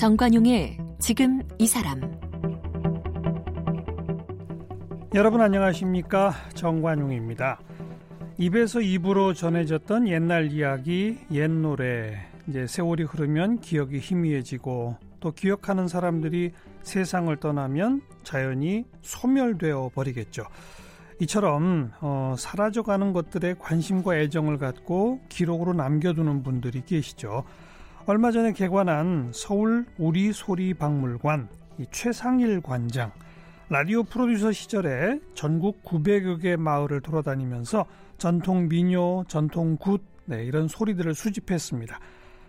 정관용의 지금 이 사람 여러분 안녕하십니까 정관용입니다. 입에서 입으로 전해졌던 옛날 이야기, 옛 노래 이제 세월이 흐르면 기억이 희미해지고 또 기억하는 사람들이 세상을 떠나면 자연히 소멸되어 버리겠죠. 이처럼 어, 사라져가는 것들에 관심과 애정을 갖고 기록으로 남겨두는 분들이 계시죠. 얼마 전에 개관한 서울 우리 소리 박물관 최상일 관장 라디오 프로듀서 시절에 전국 900여 개 마을을 돌아다니면서 전통 민요, 전통 굿 네, 이런 소리들을 수집했습니다.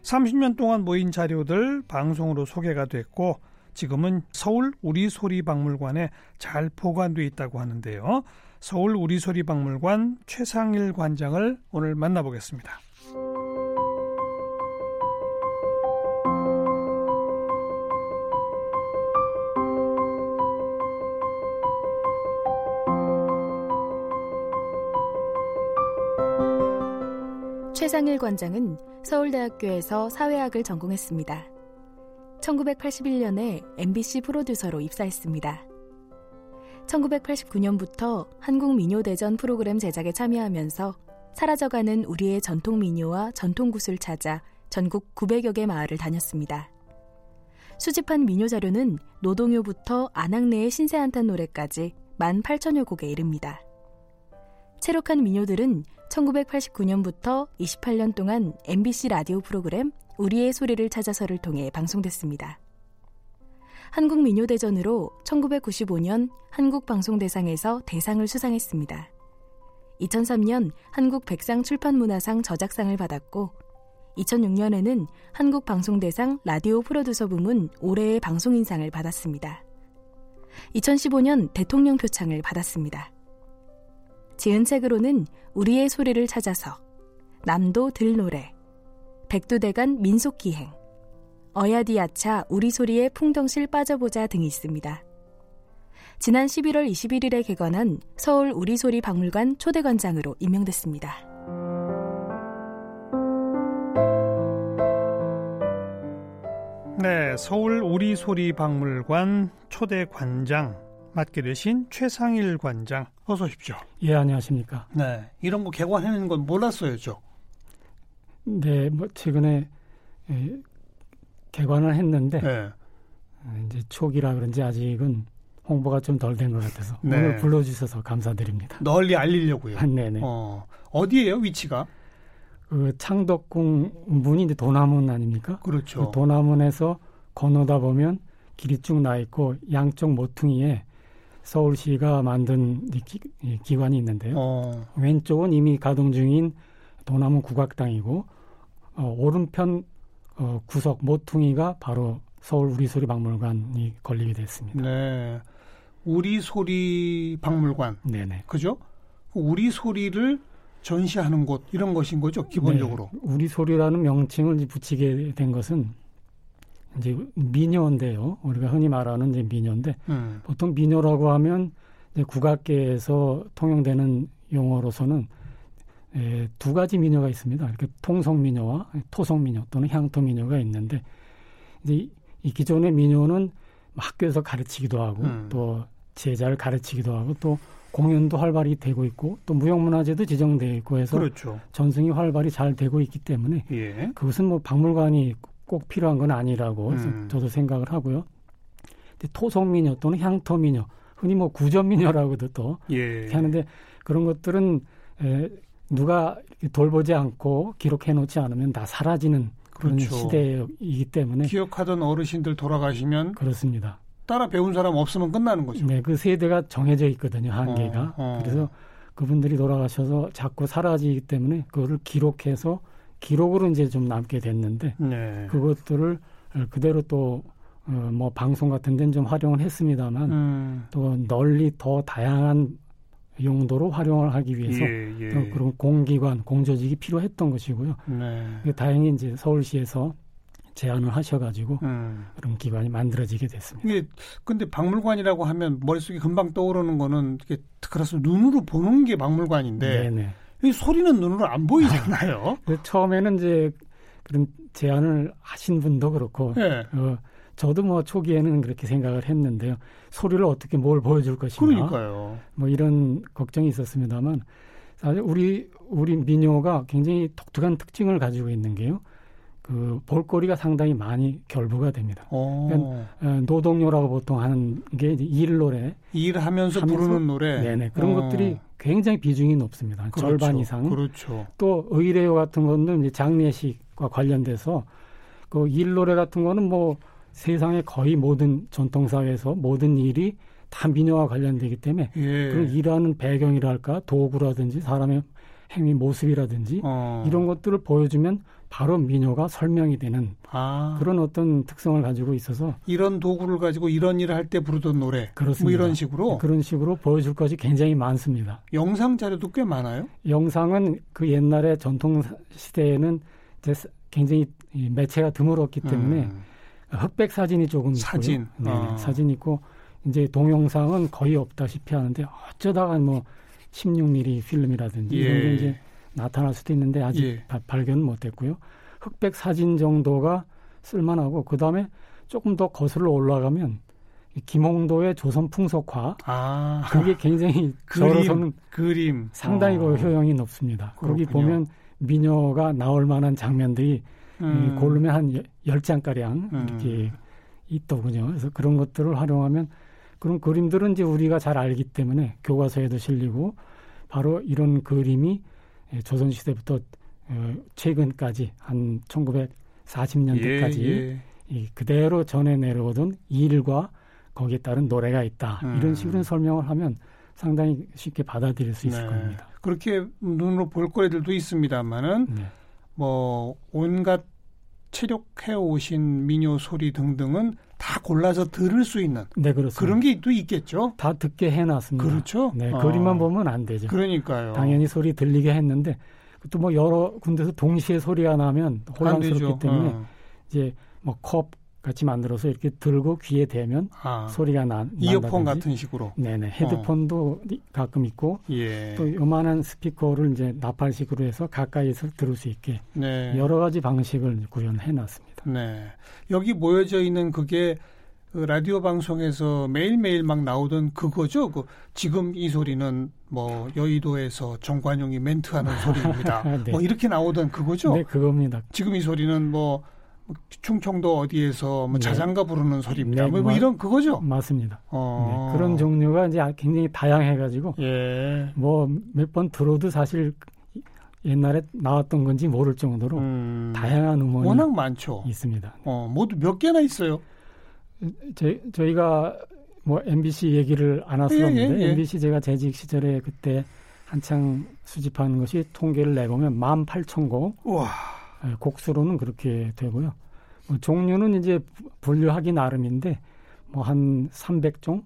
30년 동안 모인 자료들 방송으로 소개가 됐고 지금은 서울 우리 소리 박물관에 잘 보관돼 있다고 하는데요. 서울 우리 소리 박물관 최상일 관장을 오늘 만나보겠습니다. 최상일 관장은 서울대학교에서 사회학을 전공했습니다. 1981년에 MBC 프로듀서로 입사했습니다. 1989년부터 한국 민요대전 프로그램 제작에 참여하면서 사라져가는 우리의 전통 민요와 전통 굿을 찾아 전국 900여 개 마을을 다녔습니다. 수집한 민요 자료는 노동요부터 안악내의 신세한탄 노래까지 18,000여 곡에 이릅니다. 체록한 민요들은 1989년부터 28년 동안 MBC 라디오 프로그램 우리의 소리를 찾아서를 통해 방송됐습니다. 한국민요대전으로 1995년 한국방송대상에서 대상을 수상했습니다. 2003년 한국백상 출판문화상 저작상을 받았고 2006년에는 한국방송대상 라디오 프로듀서 부문 올해의 방송인상을 받았습니다. 2015년 대통령 표창을 받았습니다. 지은 책으로는 우리의 소리를 찾아서, 남도 들노래, 백두대간 민속기행, 어야디아차 우리 소리의 풍덩실 빠져보자 등이 있습니다. 지난 11월 21일에 개관한 서울 우리 소리 박물관 초대관장으로 임명됐습니다. 네, 서울 우리 소리 박물관 초대관장 맡게 되신 최상일 관장 어서 오십시오. 예, 안녕하십니까. 네, 이런 거 개관하는 건 몰랐어요, 저. 네, 뭐 최근에 예, 개관을 했는데 네. 어, 이제 초기라 그런지 아직은 홍보가 좀 덜 된 것 같아서 네. 오늘 불러주셔서 감사드립니다. 널리 알리려고요. 네네. 어, 어디예요, 위치가? 그 창덕궁 문이 이제 도남문 아닙니까? 그렇죠. 그 도남문에서 건너다 보면 길이 쭉 나 있고 양쪽 모퉁이에 서울시가 만든 기, 기관이 있는데요. 어. 왼쪽은 이미 가동 중인 도남은 국악당이고 어, 오른편 어, 구석 모퉁이가 바로 서울 우리 소리 박물관이 걸리게 됐습니다. 네. 우리 소리 박물관. 네네. 그죠? 우리 소리를 전시하는 곳 이런 것인 거죠 기본적으로. 네. 우리 소리라는 명칭을 붙이게 된 것은 이제 민요인데요. 우리가 흔히 말하는 이제 민요인데 음. 보통 민요라고 하면 이제 국악계에서 통용되는 용어로서는 에, 두 가지 민요가 있습니다. 이렇게 통성 민요와 토성 민요 또는 향토 민요가 있는데 이제 이 기존의 민요는 학교에서 가르치기도 하고 음. 또 제자를 가르치기도 하고 또 공연도 활발히 되고 있고 또 무형문화재도 지정되어 있고 해서 그렇죠. 전승이 활발히 잘 되고 있기 때문에 예. 그것은 뭐 박물관이 꼭 필요한 건 아니라고 음. 저도 생각을 하고요. 토속민요 또는 향토민요, 흔히 뭐 구전민요라고도 또 예. 하는데 그런 것들은 에, 누가 돌보지 않고 기록해 놓지 않으면 다 사라지는 그런 그렇죠. 시대이기 때문에 기억하던 어르신들 돌아가시면 그렇습니다. 따라 배운 사람 없으면 끝나는 거죠. 네, 그 세대가 정해져 있거든요, 한계가. 어, 어. 그래서 그분들이 돌아가셔서 자꾸 사라지기 때문에 그거를 기록해서 기록으로 이제 좀 남게 됐는데 네. 그것들을 그대로 또 어, 뭐 방송 같은 데는 좀 활용을 했습니다만 음. 또 널리 더 다양한 용도로 활용을 하기 위해서 예, 예. 그런 공기관, 공조직이 필요했던 것이고요. 네. 다행히 이제 서울시에서 제안을 하셔가지고 음. 그런 기관이 만들어지게 됐습니다. 이게 근데 박물관이라고 하면 머릿속에 금방 떠오르는 거는 이게 그래서 눈으로 보는 게 박물관인데 네네. 이 소리는 눈으로 안 보이잖아요. 처음에는 이제 그런 제안을 하신 분도 그렇고 네. 어, 저도 뭐 초기에는 그렇게 생각을 했는데요. 소리를 어떻게 뭘 보여줄 것인가. 그러니까요. 뭐 이런 걱정이 있었습니다만 사실 우리 우리 민요가 굉장히 독특한 특징을 가지고 있는 게요. 그 볼거리가 상당히 많이 결부가 됩니다. 그러니까 어, 노동요라고 보통 하는 게 일 노래, 일하면서 부르는 노래, 네네 그런 어. 것들이 굉장히 비중이 높습니다. 그렇죠. 절반 이상. 그렇죠. 또 의례요 같은 거는 이제 장례식과 관련돼서 그 일 노래 같은 거는 뭐 세상의 거의 모든 전통 사회에서 모든 일이 다 민요와 관련되기 때문에 예. 그 일하는 배경이랄까 도구라든지 사람의 행위 모습이라든지 어. 이런 것들을 보여주면 바로 민요가 설명이 되는 아. 그런 어떤 특성을 가지고 있어서 이런 도구를 가지고 이런 일을 할 때 부르던 노래 그렇습니다. 뭐 이런 식으로 그런 식으로 보여줄 것이 굉장히 많습니다. 영상 자료도 꽤 많아요. 영상은 그 옛날에 전통 시대에는 이제 굉장히 매체가 드물었기 때문에 음. 흑백 사진이 조금 사진 있고요. 네, 아. 사진 있고 이제 동영상은 거의 없다시피 하는데 어쩌다가 뭐 16mm 필름이라든지 예. 이런 게 이제 나타날 수도 있는데 아직 예. 발견은 못했고요. 흑백 사진 정도가 쓸만하고 그 다음에 조금 더 거슬러 올라가면 김홍도의 조선 풍속화 아. 그게 굉장히 그림, 그림 상당히 어. 효용이 높습니다. 그렇군요. 거기 보면 미녀가 나올 만한 장면들이 음. 고르면 한 열장가량 음. 이렇게 있더군요. 그래서 그런 것들을 활용하면 그런 그림들은 이제 우리가 잘 알기 때문에 교과서에도 실리고 바로 이런 그림이 조선 시대부터 어, 최근까지 한 1940년대까지 예, 예. 그대로 전해 내려오던 일과 거기에 따른 노래가 있다 음. 이런 식으로 설명을 하면 상당히 쉽게 받아들일 수 있을 네. 겁니다. 그렇게 눈으로 볼 거리들도 있습니다만은 네. 뭐 온갖 체력해 오신 민요 소리 등등은 다 골라서 들을 수 있는 네, 그렇습니다. 그런 게 또 있겠죠. 다 듣게 해놨습니다. 그렇죠. 네, 어. 그림만 보면 안 되죠. 그러니까요. 당연히 소리 들리게 했는데 또 뭐 여러 군데서 동시에 소리가 나면 혼란스럽기 때문에 어. 이제 뭐 컵 같이 만들어서 이렇게 들고 귀에 대면 아, 소리가 나 이어폰 같은 식으로 네네 헤드폰도 어. 가끔 있고 예. 또 요만한 스피커를 이제 나팔식으로 해서 가까이서 들을 수 있게 네. 여러 가지 방식을 구현해 놨습니다. 네 여기 모여져 있는 그게 그 라디오 방송에서 매일매일 막 나오던 그거죠. 그 지금 이 소리는 뭐 여의도에서 정관용이 멘트하는 소리입니다. 네. 뭐 이렇게 나오던 그거죠. 네, 그겁니다. 지금 이 소리는 뭐 충청도 어디에서 뭐 네. 자장가 부르는 소리입니다. 네, 뭐, 뭐, 이런 그거죠. 맞습니다. 어. 네, 그런 종류가 이제 굉장히 다양해가지고 예. 뭐몇 번 들어도 사실 옛날에 나왔던 건지 모를 정도로 음. 다양한 음원이 워낙 많죠. 있습니다. 어, 모두 몇 개나 있어요? 저, 저희가 뭐 MBC 얘기를 안할수 없는데 예, 예, 예. MBC 제가 재직 시절에 그때 한창 수집하는 것이 통계를 내보면 18,000곡. 우와. 예, 곡수로는 그렇게 되고요. 뭐 종류는 이제 분류하기 나름인데 뭐 한 300종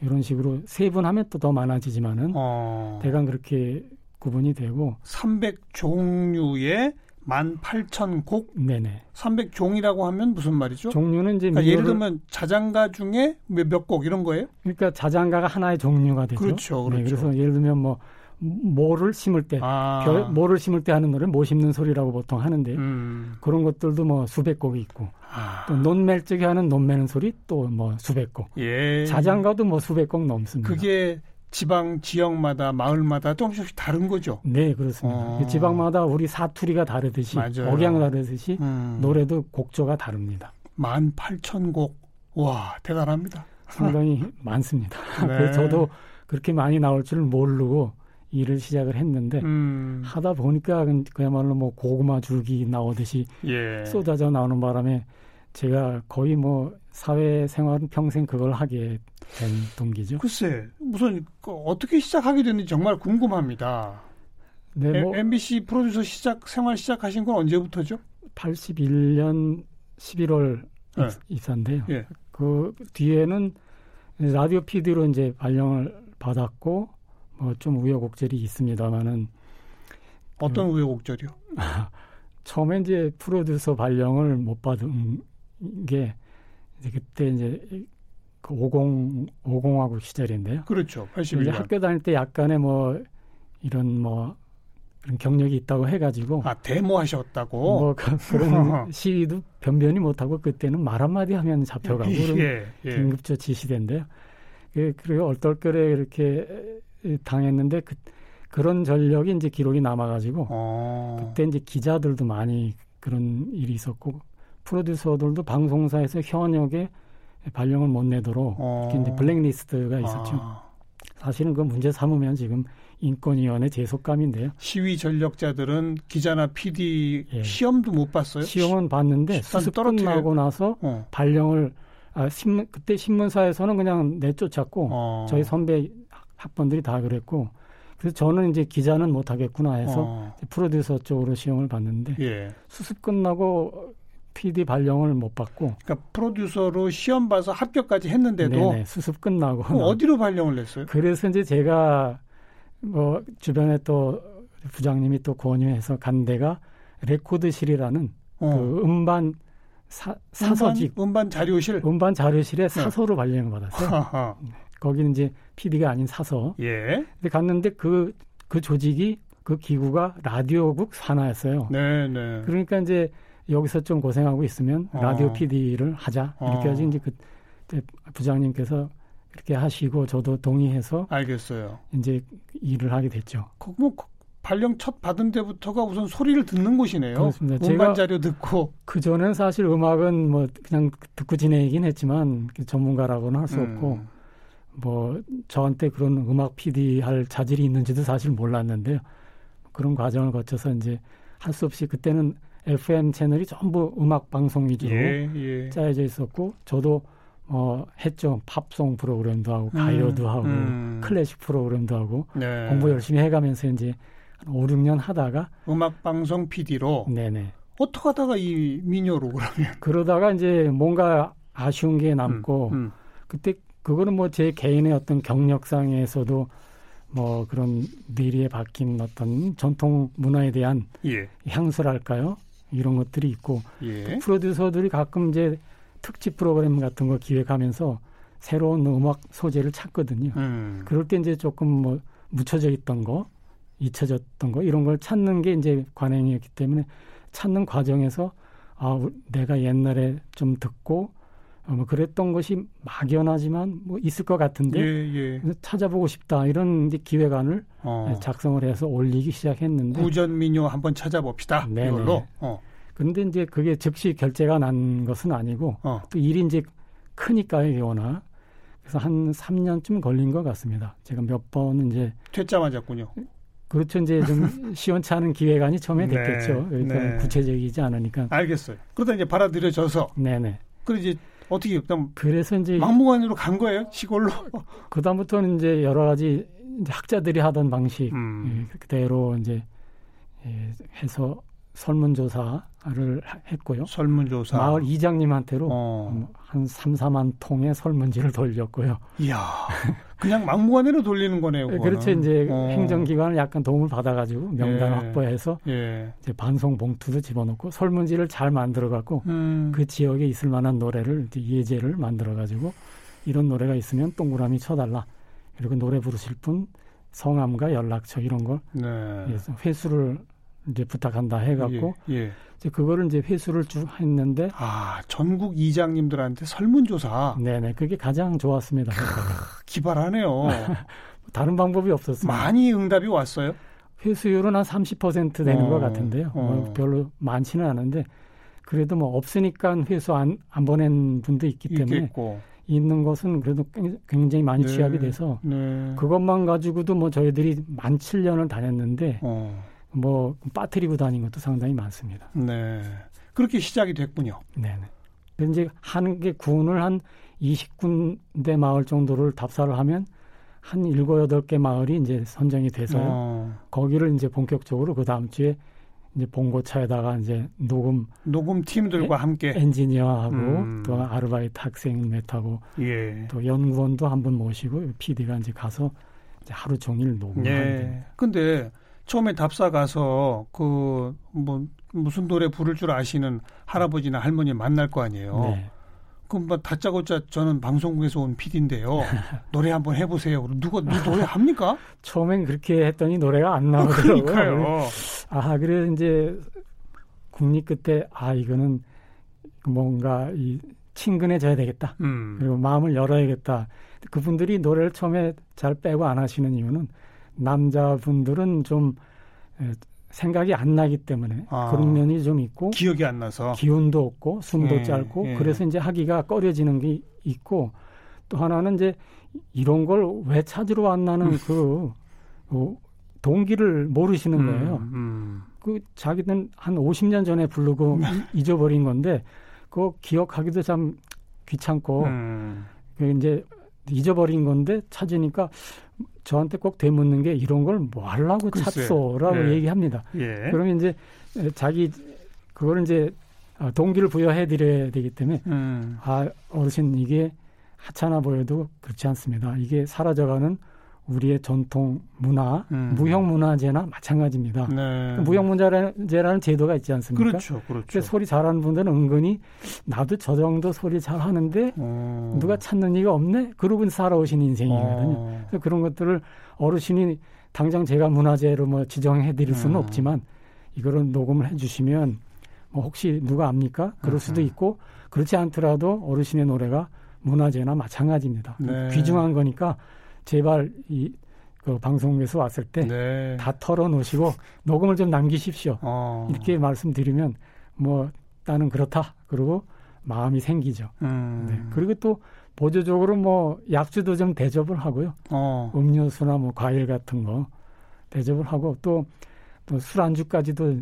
이런 식으로 세분하면 또 더 많아지지만은 어. 대강 그렇게 구분이 되고 300종류의 18,000곡? 네네. 300종이라고 하면 무슨 말이죠? 종류는 이제 그러니까 예를 들면 자장가 중에 몇 곡 이런 거예요? 그러니까 자장가가 하나의 종류가 되죠. 그렇죠. 그렇죠. 네, 그래서 예를 들면 뭐 모를 심을 때, 아. 별, 모를 심을 때 하는 노래 모 심는 소리라고 보통 하는데요. 음. 그런 것들도 뭐 수백 곡이 있고, 아. 또 논멜 적에 하는 논매는 소리 또 뭐 수백 곡. 예. 자장가도 뭐 수백 곡 넘습니다. 그게 지방 지역마다 마을마다 조금씩 다른 거죠. 네, 그렇습니다. 어. 지방마다 우리 사투리가 다르듯이 맞아요. 억양 다르듯이 음. 노래도 곡조가 다릅니다. 만 팔천 곡. 와, 대단합니다. 상당히 많습니다. 네. 저도 그렇게 많이 나올 줄 모르고 일을 시작을 했는데 음. 하다 보니까 그야말로 뭐 고구마 줄기 나오듯이 예. 쏟아져 나오는 바람에 제가 거의 뭐 사회 생활은 평생 그걸 하게 된 동기죠. 글쎄 무슨 그 어떻게 시작하게 됐는지 정말 궁금합니다. 네, 뭐 MBC 프로듀서 시작 생활 시작하신 건 언제부터죠? 81년 11월 네. 입사인데요. 예. 그 뒤에는 라디오 PD로 이제 발령을 받았고 뭐 좀 우여곡절이 있습니다만은 어떤 그, 우여곡절이요? 처음에 이제 프로듀서 발령을 못 받은 게 이제 그때 이제 그 50, 50하고 시절인데요. 그렇죠. 81년. 학교 다닐 때 약간의 뭐 이런 뭐 그런 경력이 있다고 해가지고 아 데모하셨다고 뭐 그, 런 시위도 변변히 못하고 그때는 말 한마디 하면 잡혀가고 예, 예. 긴급조치 시대인데요. 그, 그리고 얼떨결에 이렇게 당했는데 그, 그런 전력이 이제 기록이 남아가지고 어. 그때 이제 기자들도 많이 그런 일이 있었고 프로듀서들도 방송사에서 현역에 발령을 못 내도록 어. 이제 블랙리스트가 있었죠. 아. 사실은 그 문제 삼으면 지금 인권위원회 제속감인데요. 시위 전력자들은 기자나 PD 예. 시험도 못 봤어요? 시험은 봤는데 수습 끝나고 나서 어. 발령을 아, 신문 그때 신문사에서는 그냥 내쫓았고 어. 저희 선배 학번들이 다 그랬고 그래서 저는 이제 기자는 못 하겠구나 해서 어. 프로듀서 쪽으로 시험을 봤는데 예. 수습 끝나고 PD 발령을 못 받고 그러니까 프로듀서로 시험 봐서 합격까지 했는데도 네네, 수습 끝나고 어디로 발령을 냈어요? 그래서 이제 제가 뭐 주변에 또 부장님이 또 권유해서 간 데가 레코드실이라는 어. 그 음반 사, 사서직 음반, 음반, 자료실 음반 자료실에 네. 사서로 발령을 받았어요. 네. 거기는 이제 PD가 아닌 사서. 예. 근데 갔는데 그그 그 조직이 그 기구가 라디오국 산하였어요. 네, 네. 그러니까 이제 여기서 좀 고생하고 있으면 어. 라디오 PD를 하자 이렇게 어. 하지 이제 그 부장님께서 그렇게 하시고 저도 동의해서 알겠어요. 이제 일을 하게 됐죠. 뭐 발령 첫 받은 때부터가 우선 소리를 듣는 곳이네요. 그렇습니다. 음반 자료 듣고 그 전엔 사실 음악은 뭐 그냥 듣고 지내긴 했지만 그 전문가라고는 할수 음. 없고 뭐 저한테 그런 음악 PD 할 자질이 있는지도 사실 몰랐는데요. 그런 과정을 거쳐서 이제 할 수 없이 그때는 FM 채널이 전부 음악 방송 위주로 예, 예. 짜여져 있었고 저도 어 했죠 팝송 프로그램도 하고 가요도 음, 하고 음. 클래식 프로그램도 하고 네. 공부 열심히 해가면서 이제 한 5, 6년 하다가 음악 방송 PD로 네네 어떻게 하다가 이 미녀로 그러면 그러다가 이제 뭔가 아쉬운 게 남고 음, 음. 그때 그거는 뭐 제 개인의 어떤 경력상에서도 뭐 그런 뇌리에 박힌 어떤 전통 문화에 대한 예. 향수랄까요? 이런 것들이 있고 예. 프로듀서들이 가끔 이제 특집 프로그램 같은 거 기획하면서 새로운 음악 소재를 찾거든요. 음. 그럴 때 이제 조금 뭐 묻혀져 있던 거, 잊혀졌던 거 이런 걸 찾는 게 이제 관행이었기 때문에 찾는 과정에서 아 내가 옛날에 좀 듣고 어, 뭐 그랬던 것이 막연하지만 뭐 있을 것 같은데 예, 예. 찾아보고 싶다 이런 기획안을 어. 작성을 해서 올리기 시작했는데 구전 민요 한번 찾아봅시다. 네 이걸로. 어. 근데 이제 그게 즉시 결제가 난 것은 아니고 어. 또 일이 이제 크니까요, 워낙. 그래서 한 3년쯤 걸린 것 같습니다. 제가 몇 번은 이제 퇴짜 맞았군요. 그렇죠. 이제 좀 시원찮은 기획안이 처음에 네, 됐겠죠. 그러니까 네. 구체적이지 않으니까. 알겠어요. 그러다 이제 받아들여져서. 네네. 그리고 이제 어떻게 그럼 그래서 이제 막무가내로 간 거예요 시골로. 그 다음부터는 이제 여러 가지 이제 학자들이 하던 방식 음. 예, 그대로 이제 예, 해서 설문조사를 했고요. 설문조사. 마을 이장님한테로 어. 한 3, 4만 통의 설문지를 돌렸고요. 이야. 그냥 막무가내로 돌리는 거네요. 그거는. 그렇죠. 이제 어. 행정기관을 약간 도움을 받아가지고 명단 예. 확보해서 예. 이제 반송 봉투도 집어넣고 설문지를 잘 만들어갖고 음. 그 지역에 있을 만한 노래를 이제 예제를 만들어가지고 이런 노래가 있으면 동그라미 쳐달라. 그리고 노래 부르실 분 성함과 연락처 이런 걸 네. 회수를 이제 부탁한다 해갖고 예, 예. 이제 그거를 이제 회수를 쭉 했는데 아 전국 이장님들한테 설문조사 네네 그게 가장 좋았습니다. 기발하네요. 다른 방법이 없었어요. 많이 응답이 왔어요? 회수율은 한 30% 되는 어, 것 같은데요. 어. 뭐 별로 많지는 않은데 그래도 뭐 없으니까 회수 안, 안 보낸 분도 있기 때문에 있겠고. 있는 것은 그래도 굉장히 많이 네, 취합이 돼서 네. 그것만 가지고도 뭐 저희들이 만 7년을 다녔는데 어. 뭐 빠뜨리고 다닌 것도 상당히 많습니다. 네. 그렇게 시작이 됐군요. 네. 네. 이제 하는 게 군을 한 20군데 마을 정도를 답사를 하면 한 7, 8개 마을이 이제 선정이 돼서요. 어. 거기를 이제 본격적으로 그 다음 주에 이제 봉고차에다가 이제 녹음 녹음 팀들과 에, 함께 엔지니어하고 음. 또 아르바이트 학생 몇하고 예. 또 연구원도 한 분 모시고 PD가 이제 가서 이제 하루 종일 녹음하는 예. 근데 처음에 답사 가서 그 뭐 무슨 노래 부를 줄 아시는 할아버지나 할머니 만날 거 아니에요. 네. 그럼 뭐 다짜고짜 저는 방송국에서 온 PD인데요. 노래 한번 해보세요. 누가 노래 합니까? 처음엔 그렇게 했더니 노래가 안 나오더라고요. 그러니까요. 아 그래 이제 국립 끝에 아 이거는 뭔가 이 친근해져야 되겠다. 음. 그리고 마음을 열어야겠다. 그분들이 노래를 처음에 잘 빼고 안 하시는 이유는 남자분들은 좀 생각이 안 나기 때문에 아, 그런 면이 좀 있고 기억이 안 나서 기운도 없고 숨도 예, 짧고 예. 그래서 이제 하기가 꺼려지는 게 있고 또 하나는 이제 이런 걸 왜 찾으러 왔나는 음. 그 어, 동기를 모르시는 음, 거예요. 음. 그 자기는 한 50년 전에 부르고 음. 잊어버린 건데 그거 기억하기도 참 귀찮고 음. 그 이제 잊어버린 건데 찾으니까 저한테 꼭 되묻는 게 이런 걸 뭐 하려고 찾소라고 예. 얘기합니다. 예. 그러면 이제 자기 그거를 이제 아, 동기를 부여해 드려야 되기 때문에 음. 아 어르신 이게 하찮아 보여도 그렇지 않습니다. 이게 사라져가는 우리의 전통 문화, 음. 무형 문화재나 마찬가지입니다. 네. 무형 문화재라는 제도가 있지 않습니까? 그렇죠, 그렇죠. 소리 잘하는 분들은 은근히 나도 저 정도 소리 잘하는데 어. 누가 찾는 이가 없네. 그러고 살아오신 인생이거든요. 어. 그래서 그런 것들을 어르신이 당장 제가 문화재로 뭐 지정해드릴 수는 어. 없지만 이거를 녹음을 해주시면 뭐 혹시 누가 압니까? 그럴 수도 있고 그렇지 않더라도 어르신의 노래가 문화재나 마찬가지입니다. 네. 귀중한 거니까 제발 이 그 방송에서 왔을 때다 네. 털어놓으시고 녹음을 좀 남기십시오. 어. 이렇게 말씀드리면 뭐 나는 그렇다. 그리고 마음이 생기죠. 음. 네. 그리고 또 보조적으로 뭐 약주도 좀 대접을 하고요. 어. 음료수나 뭐 과일 같은 거 대접을 하고 또 또 술안주까지도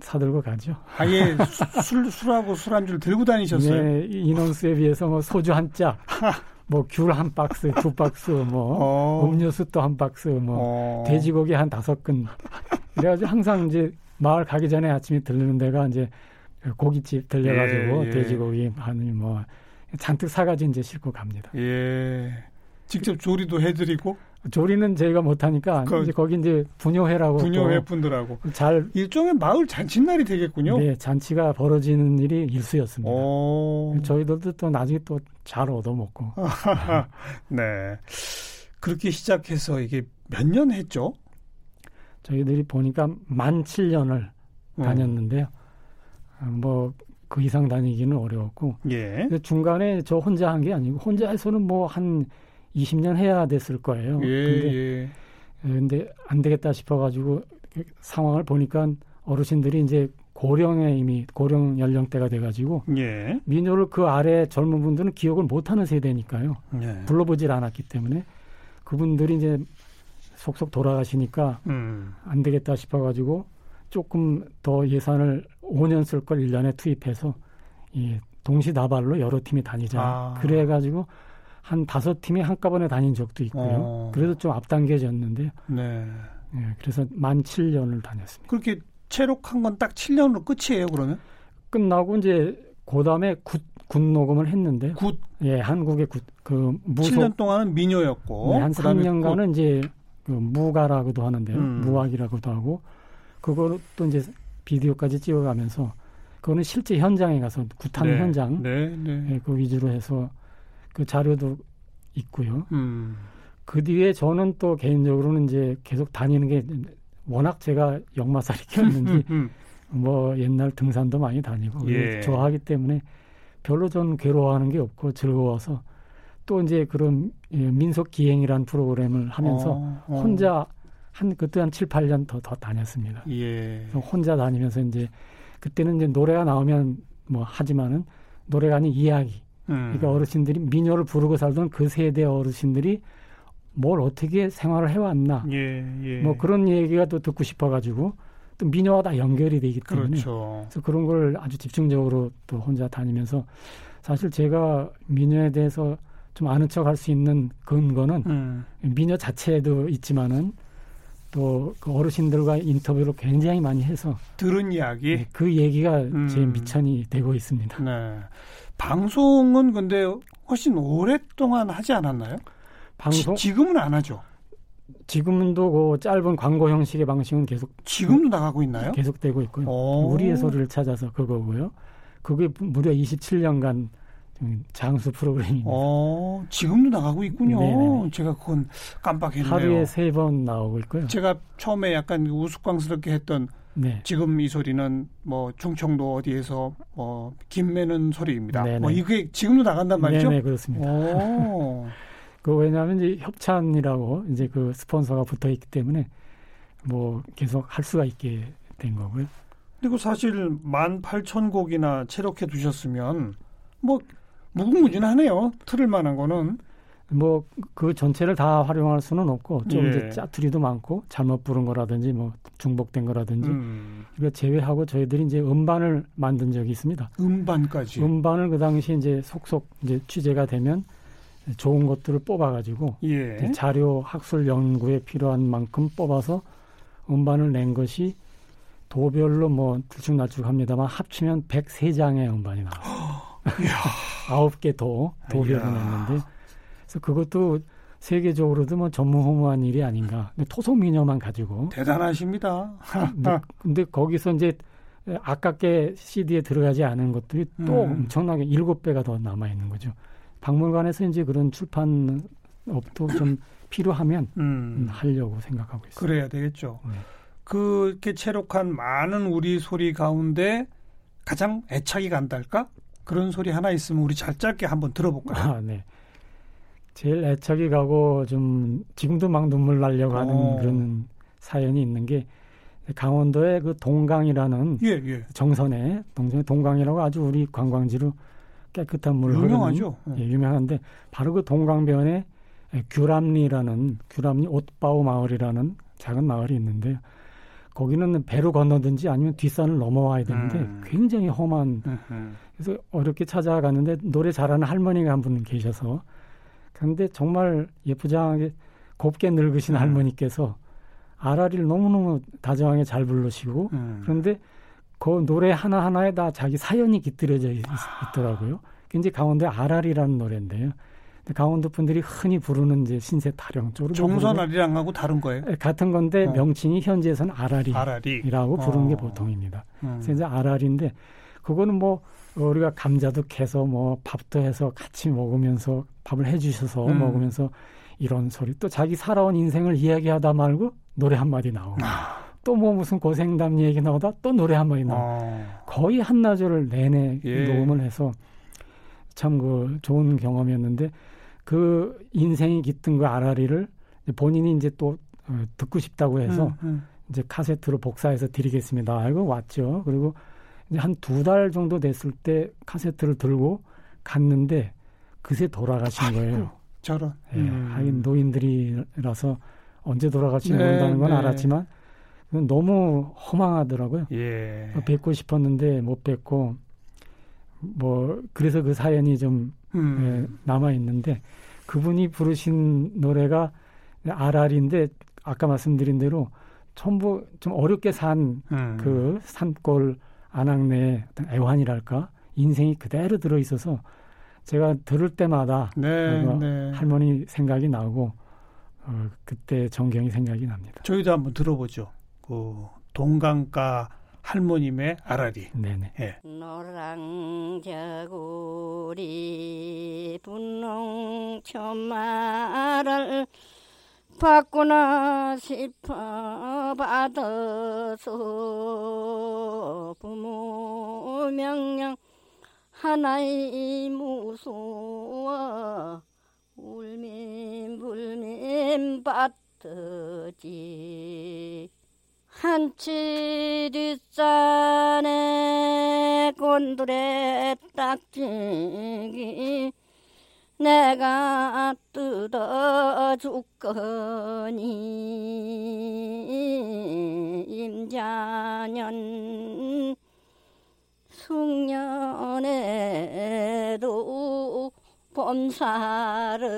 사들고 가죠. 아예 술 술하고 술안주를 들고 다니셨어요? 네, 인원수에 비해서 뭐 소주 한 짝, 뭐 귤 한 박스, 두 박스, 뭐 어. 음료수 또 한 박스, 뭐 어. 돼지고기 한 다섯 근. 그래가지고 항상 이제 마을 가기 전에 아침에 들르는 데가 이제 고깃집 들려가지고 예, 예. 돼지고기 한뭐 잔뜩 사가지고 이제 싣고 갑니다. 예. 직접 조리도 해드리고 조리는 저희가 못하니까 그, 이제 거기 이제 분녀회라고 분녀회 분들하고 잘 일종의 마을 잔칫날이 되겠군요. 네, 잔치가 벌어지는 일이 일수였습니다. 오. 저희들도 또 나중에 또 잘 얻어먹고. 네, 그렇게 시작해서 이게 몇 년 했죠? 저희들이 보니까 만 7년을 음. 다녔는데요. 뭐 그 이상 다니기는 어려웠고. 예. 중간에 저 혼자 한 게 아니고 혼자해서는 뭐한 20년 해야 됐을 거예요. 예, 근데, 예. 근데 안 되겠다 싶어가지고 그 상황을 보니까 어르신들이 이제 고령에 이미 고령 연령대가 돼가지고 예. 민요를 그 아래 젊은 분들은 기억을 못하는 세대니까요. 예. 불러보질 않았기 때문에 그분들이 이제 속속 돌아가시니까 음. 안 되겠다 싶어가지고 조금 더 예산을 5년 쓸 걸 1년에 투입해서 이 동시다발로 여러 팀이 다니자. 아. 그래가지고 한 다섯 팀이 한꺼번에 다닌 적도 있고요. 어. 그래도 좀 앞당겨졌는데요. 네. 네. 그래서 만 7년을 다녔습니다. 그렇게 체록한 건 딱 7년으로 끝이에요, 그러면? 끝나고 이제 그다음에 굿, 굿 녹음을 했는데 굿. 예, 한국의 굿, 그 무속 7년 동안은 민요였고 네, 한 3년간은 굿. 이제 그 무가라고도 하는데요. 음. 무악이라고도 하고 그거를 또 이제 비디오까지 찍어 가면서 그거는 실제 현장에 가서 굿하는 네. 현장 네, 네. 예, 그 위주로 해서 그 자료도 있고요. 음. 그 뒤에 저는 또 개인적으로는 이제 계속 다니는 게 워낙 제가 역마살이였는지 음, 음. 뭐 옛날 등산도 많이 다니고 예. 좋아하기 때문에 별로 전 괴로워하는 게 없고 즐거워서 또 이제 그런 예, 민속 기행이라는 프로그램을 하면서 어, 어. 혼자 한 그때 한 7, 8년 더, 더 다녔습니다. 예. 혼자 다니면서 이제 그때는 이제 노래가 나오면 뭐 하지만은 노래가 아닌 이야기 음. 그러니까 어르신들이 민요를 부르고 살던 그 세대 어르신들이 뭘 어떻게 생활을 해왔나. 예, 예. 뭐 그런 얘기가 또 듣고 싶어가지고 또 민요와 다 연결이 되기 때문에 그렇죠. 그래서 그런 걸 아주 집중적으로 또 혼자 다니면서 사실 제가 민요에 대해서 좀 아는 척 할 수 있는 근거는 음. 민요 자체에도 있지만은 또 그 어르신들과 인터뷰를 굉장히 많이 해서 들은 이야기 네, 그 얘기가 음. 제 미천이 되고 있습니다. 네. 방송은 근데 훨씬 오랫동안 하지 않았나요? 방송 지, 금은 안 하죠. 지금도 그 짧은 광고 형식의 방식은 계속 지금도 나가고 있나요? 계속되고 있고요. 오. 우리의 소리를 찾아서 그거고요. 그게 무려 27년간 장수 프로그램입니다. 어, 지금도 나가고 있군요. 네네. 제가 그건 깜빡했네요. 하루에 세 번 나오고 있고요. 제가 처음에 약간 우스꽝스럽게 했던 네. 지금 이 소리는 뭐 충청도 어디에서 뭐 김매는 소리입니다. 네네. 뭐 이게 지금도 나간단 말이죠? 네, 그렇습니다. 그 왜냐하면 이제 협찬이라고 이제 그 스폰서가 붙어 있기 때문에 뭐 계속 할 수가 있게 된 거고요. 그리고 사실 만 팔천 곡이나 체력해 두셨으면 뭐 무궁무진하네요. 틀을 만한 거는. 뭐 그 전체를 다 활용할 수는 없고 좀 예. 이제 짜투리도 많고 잘못 부른 거라든지 뭐 중복된 거라든지 음. 이거 제외하고 저희들이 이제 음반을 만든 적이 있습니다. 음반까지. 음반을 그 당시 이제 속속 이제 취재가 되면 좋은 것들을 뽑아가지고 예. 자료 학술 연구에 필요한 만큼 뽑아서 음반을 낸 것이 도별로 뭐 들쭉날쭉합니다만 합치면 103장의 음반이 나와요. 아홉 개더 도배를 냈는데 그래서 그것도 세계적으로도 뭐 전무후무한 일이 아닌가. 토속 미녀만 가지고 대단하십니다. 근데, 근데 거기서 이제 아깝게 CD에 들어가지 않은 것들이 또 음. 엄청나게 일곱 배가 더 남아 있는 거죠. 박물관에서 이제 그런 출판업도 좀 필요하면 음. 하려고 생각하고 있습니다. 그래야 되겠죠. 네. 그렇게 체록한 많은 우리 소리 가운데 가장 애착이 간달까? 그런 소리 하나 있으면 우리 잘 짧게 한번 들어볼까요? 아, 네. 제일 애착이 가고 좀 지금도 막 눈물 나려고 하는 어. 그런 사연이 있는 게 강원도의 그 동강이라는 예, 예. 정선에 동선에 동강이라고 아주 우리 관광지로 깨끗한 물 유명하죠. 어. 예, 유명한데 바로 그 동강변에 규람리라는 규람리 옷바우 마을이라는 작은 마을이 있는데요. 거기는 배로 건너든지 아니면 뒷산을 넘어와야 되는데 음. 굉장히 험한 음. 그래서 어렵게 찾아갔는데 노래 잘하는 할머니가 한 분 계셔서 그런데 정말 예쁘장하게 곱게 늙으신 음. 할머니께서 아라리를 너무너무 다정하게 잘 부르시고 음. 그런데 그 노래 하나하나에 다 자기 사연이 깃들여져 있, 더라고요 굉장히 강원도의 아라리라는 노래인데요. 강원도 분들이 흔히 부르는 이제 신세 타령 쪽으로 정선아리랑하고 다른 거예요? 네, 같은 건데 어. 명칭이 현지에서는 아라리라고 아라리. 부르는 어. 게 보통입니다. 음. 그래서 이제 아라리인데 그거는 뭐 우리가 감자도 캐서 뭐 밥도 해서 같이 먹으면서 밥을 해주셔서 음. 먹으면서 이런 소리 또 자기 살아온 인생을 이야기하다 말고 노래 한 마디 나오고 아. 또뭐 무슨 고생담 얘기 나오다 또 노래 한 마디 나오고 아. 거의 한나절을 내내 예. 녹음을 해서 참 그 좋은 경험이었는데 그 인생이 깃든 그 아라리를 본인이 이제 또 어, 듣고 싶다고 해서 음, 음. 이제 카세트로 복사해서 드리겠습니다. 알고 왔죠. 그리고 이제 한 두 달 정도 됐을 때 카세트를 들고 갔는데 그새 돌아가신 아이고, 거예요. 저런. 예, 음. 하긴 노인들이라서 언제 돌아갈지 네, 모른다는 건 네. 알았지만 너무 허망하더라고요. 예. 뵙고 싶었는데 못 뵙고 뭐 그래서 그 사연이 좀 음. 예, 남아 있는데 그분이 부르신 노래가 아랄인데 아까 말씀드린 대로 전부 좀 어렵게 산그 음. 그 산골 안악내 어떤 애환이랄까 인생이 그대로 들어 있어서 제가 들을 때마다 네, 네. 할머니 생각이 나고 어, 그때 정경이 생각이 납니다. 저희도 한번 들어보죠. 그 동강가 할머님의 아라리. 네네. 예. 노랑저고리 분홍 천마를 받구나 싶어 받아서 부모 명령 하나이 무서워 울민 불민 받듯이 한치 뒷산에 곤드레 딱지기. 내가 뜯어 죽거니. 임자년 숙년에도 봄살은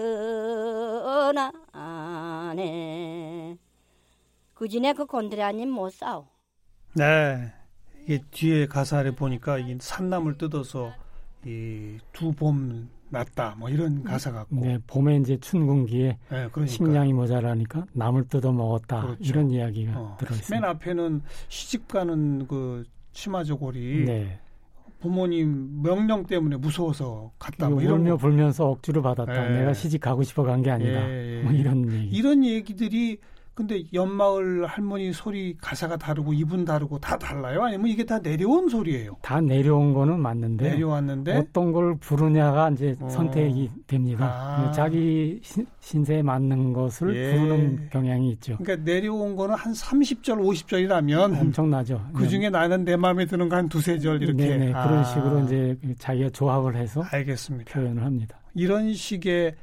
안에 그진에 그 곤드레아님 못 싸워. 네. 이게 뒤에 가사를 보니까 이 산나물 뜯어서 이 두 봄 났다 뭐 이런 가사 같고 네 봄에 이제 춘궁기에 네, 그러니까. 식량이 모자라니까 나물 뜯어 먹었다 그렇죠. 이런 이야기가 어. 들어 있습니다. 맨 앞에는 시집 가는 그 치마저고리 네. 부모님 명령 때문에 무서워서 갔다 뭐 이런 울며 불면서 억지로 받았다. 예. 내가 시집 가고 싶어 간 게 아니다. 예, 예. 뭐 이런 얘기. 이런 얘기들이 근데 연마을 할머니 소리 가사가 다르고 이분 다르고 다 달라요? 아니면 이게 다 내려온 소리예요? 다 내려온 거는 맞는데 내려왔는데 어떤 걸 부르냐가 이제 어. 선택이 됩니다. 아. 자기 신, 세에 맞는 것을 예. 부르는 경향이 있죠. 그러니까 내려온 거는 한 30절, 50절이라면 엄청나죠. 그 중에 나는 내 마음에 드는 거 한 두세 절 이렇게 네네, 아. 그런 식으로 이제 자기가 조합을 해서 알겠습니다. 표현을 합니다. 이런 식의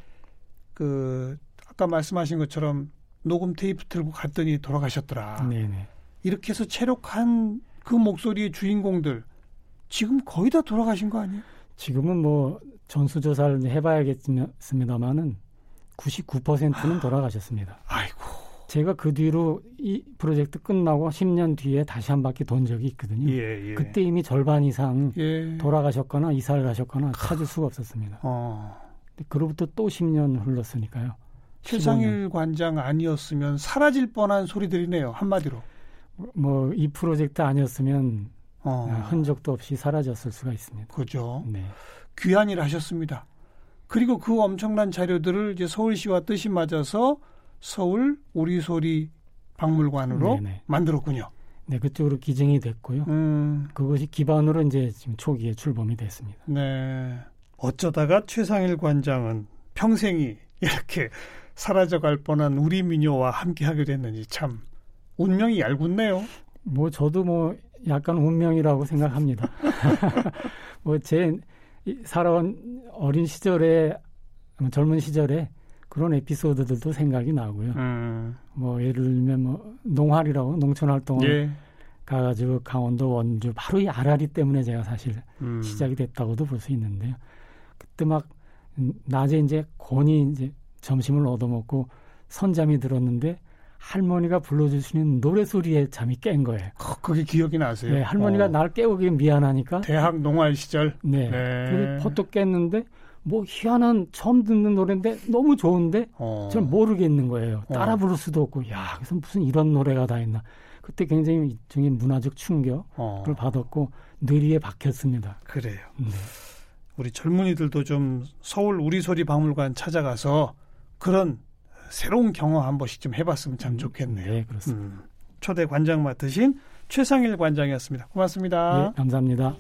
그 아까 말씀하신 것처럼 녹음 테이프 틀고 갔더니 돌아가셨더라. 네네. 이렇게 해서 체력한 그 목소리의 주인공들 지금 거의 다 돌아가신 거 아니에요? 지금은 뭐 전수조사를 해봐야겠습니다만은 99%는 돌아가셨습니다. 아이고. 제가 그 뒤로 이 프로젝트 끝나고 10년 뒤에 다시 한 바퀴 돈 적이 있거든요. 예, 예. 그때 이미 절반 이상 예. 돌아가셨거나 이사를 가셨거나 찾을 수가 없었습니다. 어. 그로부터 또 10년 흘렀으니까요. 최상일 관장 아니었으면 사라질 뻔한 소리들이네요. 한마디로. 뭐 이 프로젝트 아니었으면 어. 흔적도 없이 사라졌을 수가 있습니다. 그죠. 네. 귀한 일 하셨습니다. 그리고 그 엄청난 자료들을 이제 서울시와 뜻이 맞아서 서울 우리 소리 박물관으로 네네. 만들었군요. 네, 그쪽으로 기증이 됐고요. 음. 그것이 기반으로 이제 지금 초기에 출범이 됐습니다. 네. 어쩌다가 최상일 관장은 평생이 이렇게 사라져갈 뻔한 우리 민요와 함께 하게 됐는지 참 운명이 얄궂네요. 뭐 저도 뭐 약간 운명이라고 생각합니다. 뭐 제 살아온 어린 시절에 젊은 시절에 그런 에피소드들도 생각이 나고요. 음. 뭐 예를 들면 뭐 농활이라고 농촌 활동을 예. 가가지고 강원도 원주 바로 이 아라리 때문에 제가 사실 음. 시작이 됐다고도 볼 수 있는데요. 그때 막 낮에 이제 곤이 이제 점심을 얻어먹고 선잠이 들었는데 할머니가 불러주시는 노래 소리에 잠이 깬 거예요. 어, 그게 기억이 나세요? 네, 할머니가 어. 날 깨우기 미안하니까. 대학 농활 시절. 네. 네. 퍼뜩 깼는데 뭐 희한한 처음 듣는 노래인데 너무 좋은데 어. 모르겠는 거예요. 어. 따라 부를 수도 없고 야 그래서 무슨 이런 노래가 다 있나. 그때 굉장히 일종의 문화적 충격을 어. 받았고 뇌리에 박혔습니다. 그래요. 네. 우리 젊은이들도 좀 서울 우리 소리 박물관 찾아가서 그런 새로운 경험 한 번씩 좀 해봤으면 참 음, 좋겠네요. 네, 그렇습니다. 음, 초대 관장 맡으신 최상일 관장이었습니다. 고맙습니다. 네, 감사합니다.